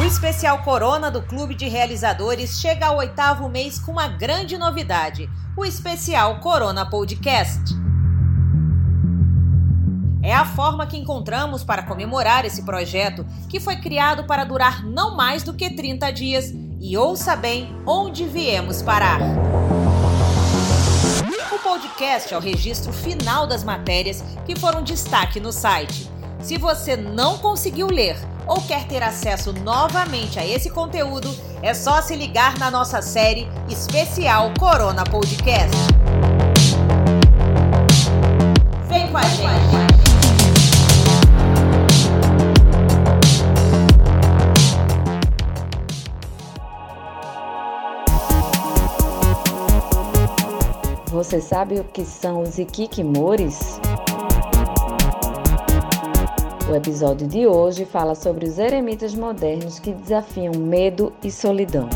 O especial Corona do Clube de Realizadores chega ao oitavo mês com uma grande novidade: o especial Corona Podcast. É a forma que encontramos para comemorar esse projeto, que foi criado para durar não mais do que 30 dias. E ouça bem onde viemos parar. O podcast é o registro final das matérias que foram destaque no site. Se você não conseguiu ler ou quer ter acesso novamente a esse conteúdo, é só se ligar na nossa série especial Corona Podcast. Vem com a gente! Você sabe o que são os ikikimoris? O episódio de hoje fala sobre os eremitas modernos que desafiam medo e solidão.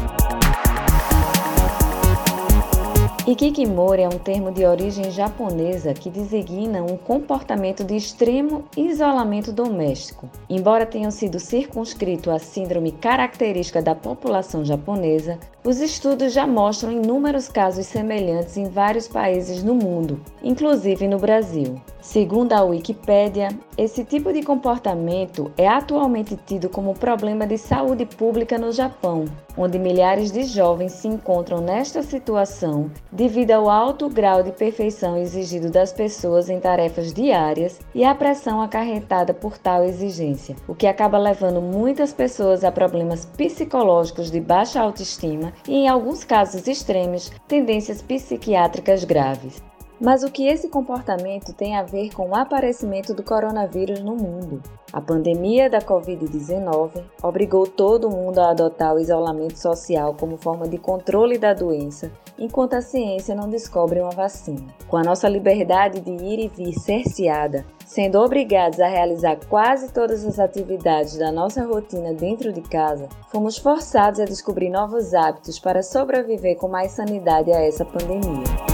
Ikikimori é um termo de origem japonesa que designa um comportamento de extremo isolamento doméstico. Embora tenham sido circunscrito à síndrome característica da população japonesa, os estudos já mostram inúmeros casos semelhantes em vários países no mundo, inclusive no Brasil. Segundo a Wikipédia, esse tipo de comportamento é atualmente tido como problema de saúde pública no Japão, onde milhares de jovens se encontram nesta situação devido ao alto grau de perfeição exigido das pessoas em tarefas diárias e à pressão acarretada por tal exigência, o que acaba levando muitas pessoas a problemas psicológicos de baixa autoestima e, em alguns casos extremos, tendências psiquiátricas graves. Mas o que esse comportamento tem a ver com o aparecimento do coronavírus no mundo? A pandemia da Covid-19 obrigou todo mundo a adotar o isolamento social como forma de controle da doença, enquanto a ciência não descobre uma vacina. Com a nossa liberdade de ir e vir cerceada, sendo obrigados a realizar quase todas as atividades da nossa rotina dentro de casa, fomos forçados a descobrir novos hábitos para sobreviver com mais sanidade a essa pandemia.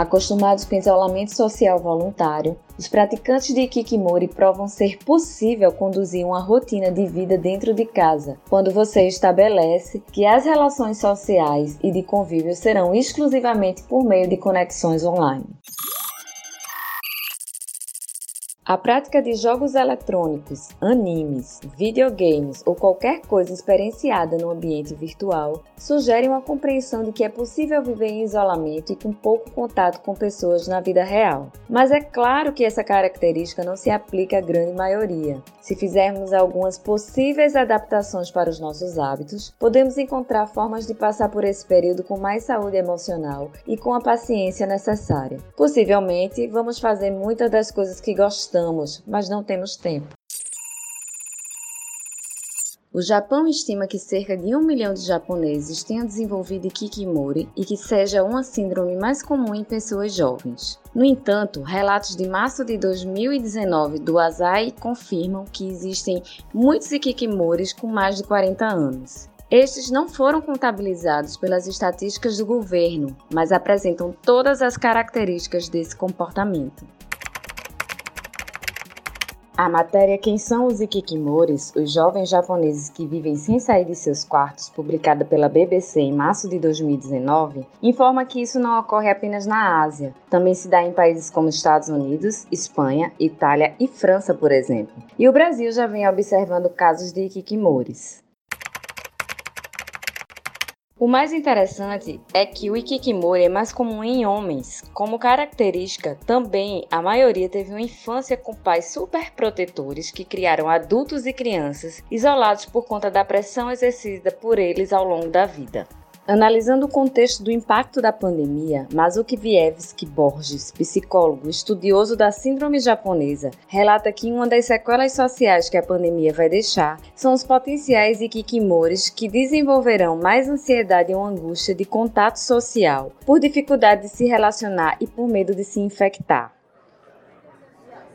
Acostumados com isolamento social voluntário, os praticantes de Kikimori provam ser possível conduzir uma rotina de vida dentro de casa, quando você estabelece que as relações sociais e de convívio serão exclusivamente por meio de conexões online. A prática de jogos eletrônicos, animes, videogames ou qualquer coisa experienciada no ambiente virtual sugere uma compreensão de que é possível viver em isolamento e com pouco contato com pessoas na vida real. Mas é claro que essa característica não se aplica à grande maioria. Se fizermos algumas possíveis adaptações para os nossos hábitos, podemos encontrar formas de passar por esse período com mais saúde emocional e com a paciência necessária. Possivelmente, vamos fazer muitas das coisas que gostamos gostamos, mas não temos tempo. O Japão estima que cerca de um milhão de japoneses tenham desenvolvido Kikimori e que seja uma síndrome mais comum em pessoas jovens. No entanto, relatos de março de 2019 do Azai confirmam que existem muitos Kikimoris com mais de 40 anos. Estes não foram contabilizados pelas estatísticas do governo, mas apresentam todas as características desse comportamento. A matéria Quem são os Ikikimoris, os jovens japoneses que vivem sem sair de seus quartos, publicada pela BBC em março de 2019, informa que isso não ocorre apenas na Ásia, também se dá em países como Estados Unidos, Espanha, Itália e França, por exemplo. E o Brasil já vem observando casos de Ikikimoris. O mais interessante é que o Ikikimori é mais comum em homens. Como característica, também a maioria teve uma infância com pais superprotetores que criaram adultos e crianças isolados por conta da pressão exercida por eles ao longo da vida. Analisando o contexto do impacto da pandemia, Mazukiewicz Borges, psicólogo estudioso da síndrome japonesa, relata que uma das sequelas sociais que a pandemia vai deixar são os potenciais ikikimoris que desenvolverão mais ansiedade ou angústia de contato social, por dificuldade de se relacionar e por medo de se infectar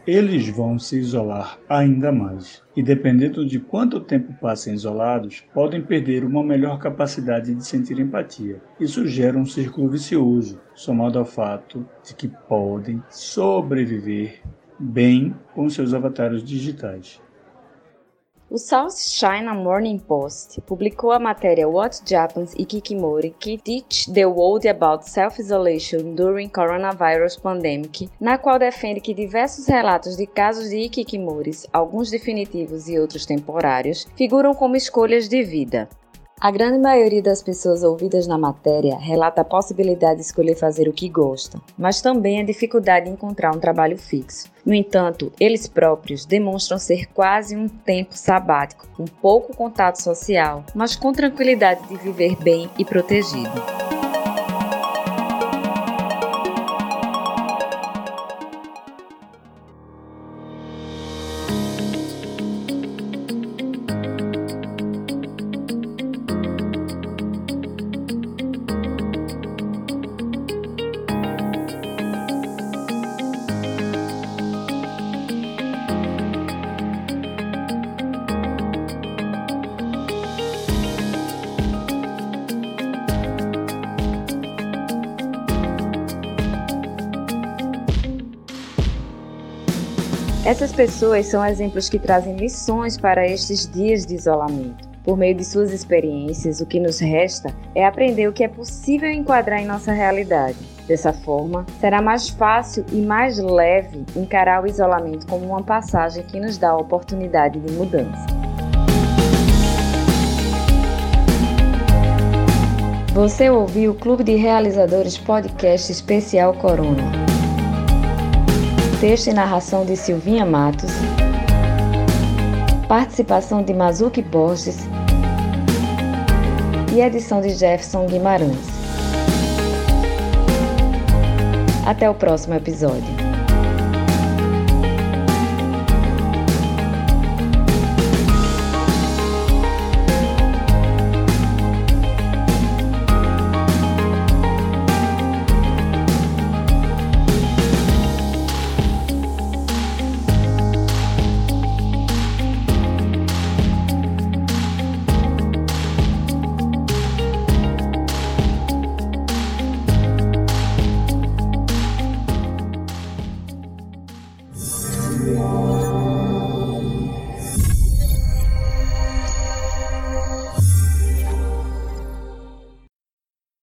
eles vão se isolar ainda mais. E dependendo de quanto tempo passem isolados, podem perder uma melhor capacidade de sentir empatia. Isso gera um círculo vicioso, somado ao fato de que podem sobreviver bem com seus avatares digitais. O South China Morning Post publicou a matéria What Japan's Ikikimori que Teach the World About Self-Isolation During Coronavirus Pandemic, na qual defende que diversos relatos de casos de Ikikimoris, alguns definitivos e outros temporários, figuram como escolhas de vida. A grande maioria das pessoas ouvidas na matéria relata a possibilidade de escolher fazer o que gosta, mas também a dificuldade de encontrar um trabalho fixo. No entanto, eles próprios demonstram ser quase um tempo sabático, com pouco contato social, mas com tranquilidade de viver bem e protegido. Essas pessoas são exemplos que trazem lições para estes dias de isolamento. Por meio de suas experiências, o que nos resta é aprender o que é possível enquadrar em nossa realidade. Dessa forma, será mais fácil e mais leve encarar o isolamento como uma passagem que nos dá a oportunidade de mudança. Você ouviu o Clube de Realizadores Podcast Especial Corona. Texto e narração de Silvinha Matos. Participação de Mazuki Borges. E edição de Jefferson Guimarães. Até o próximo episódio.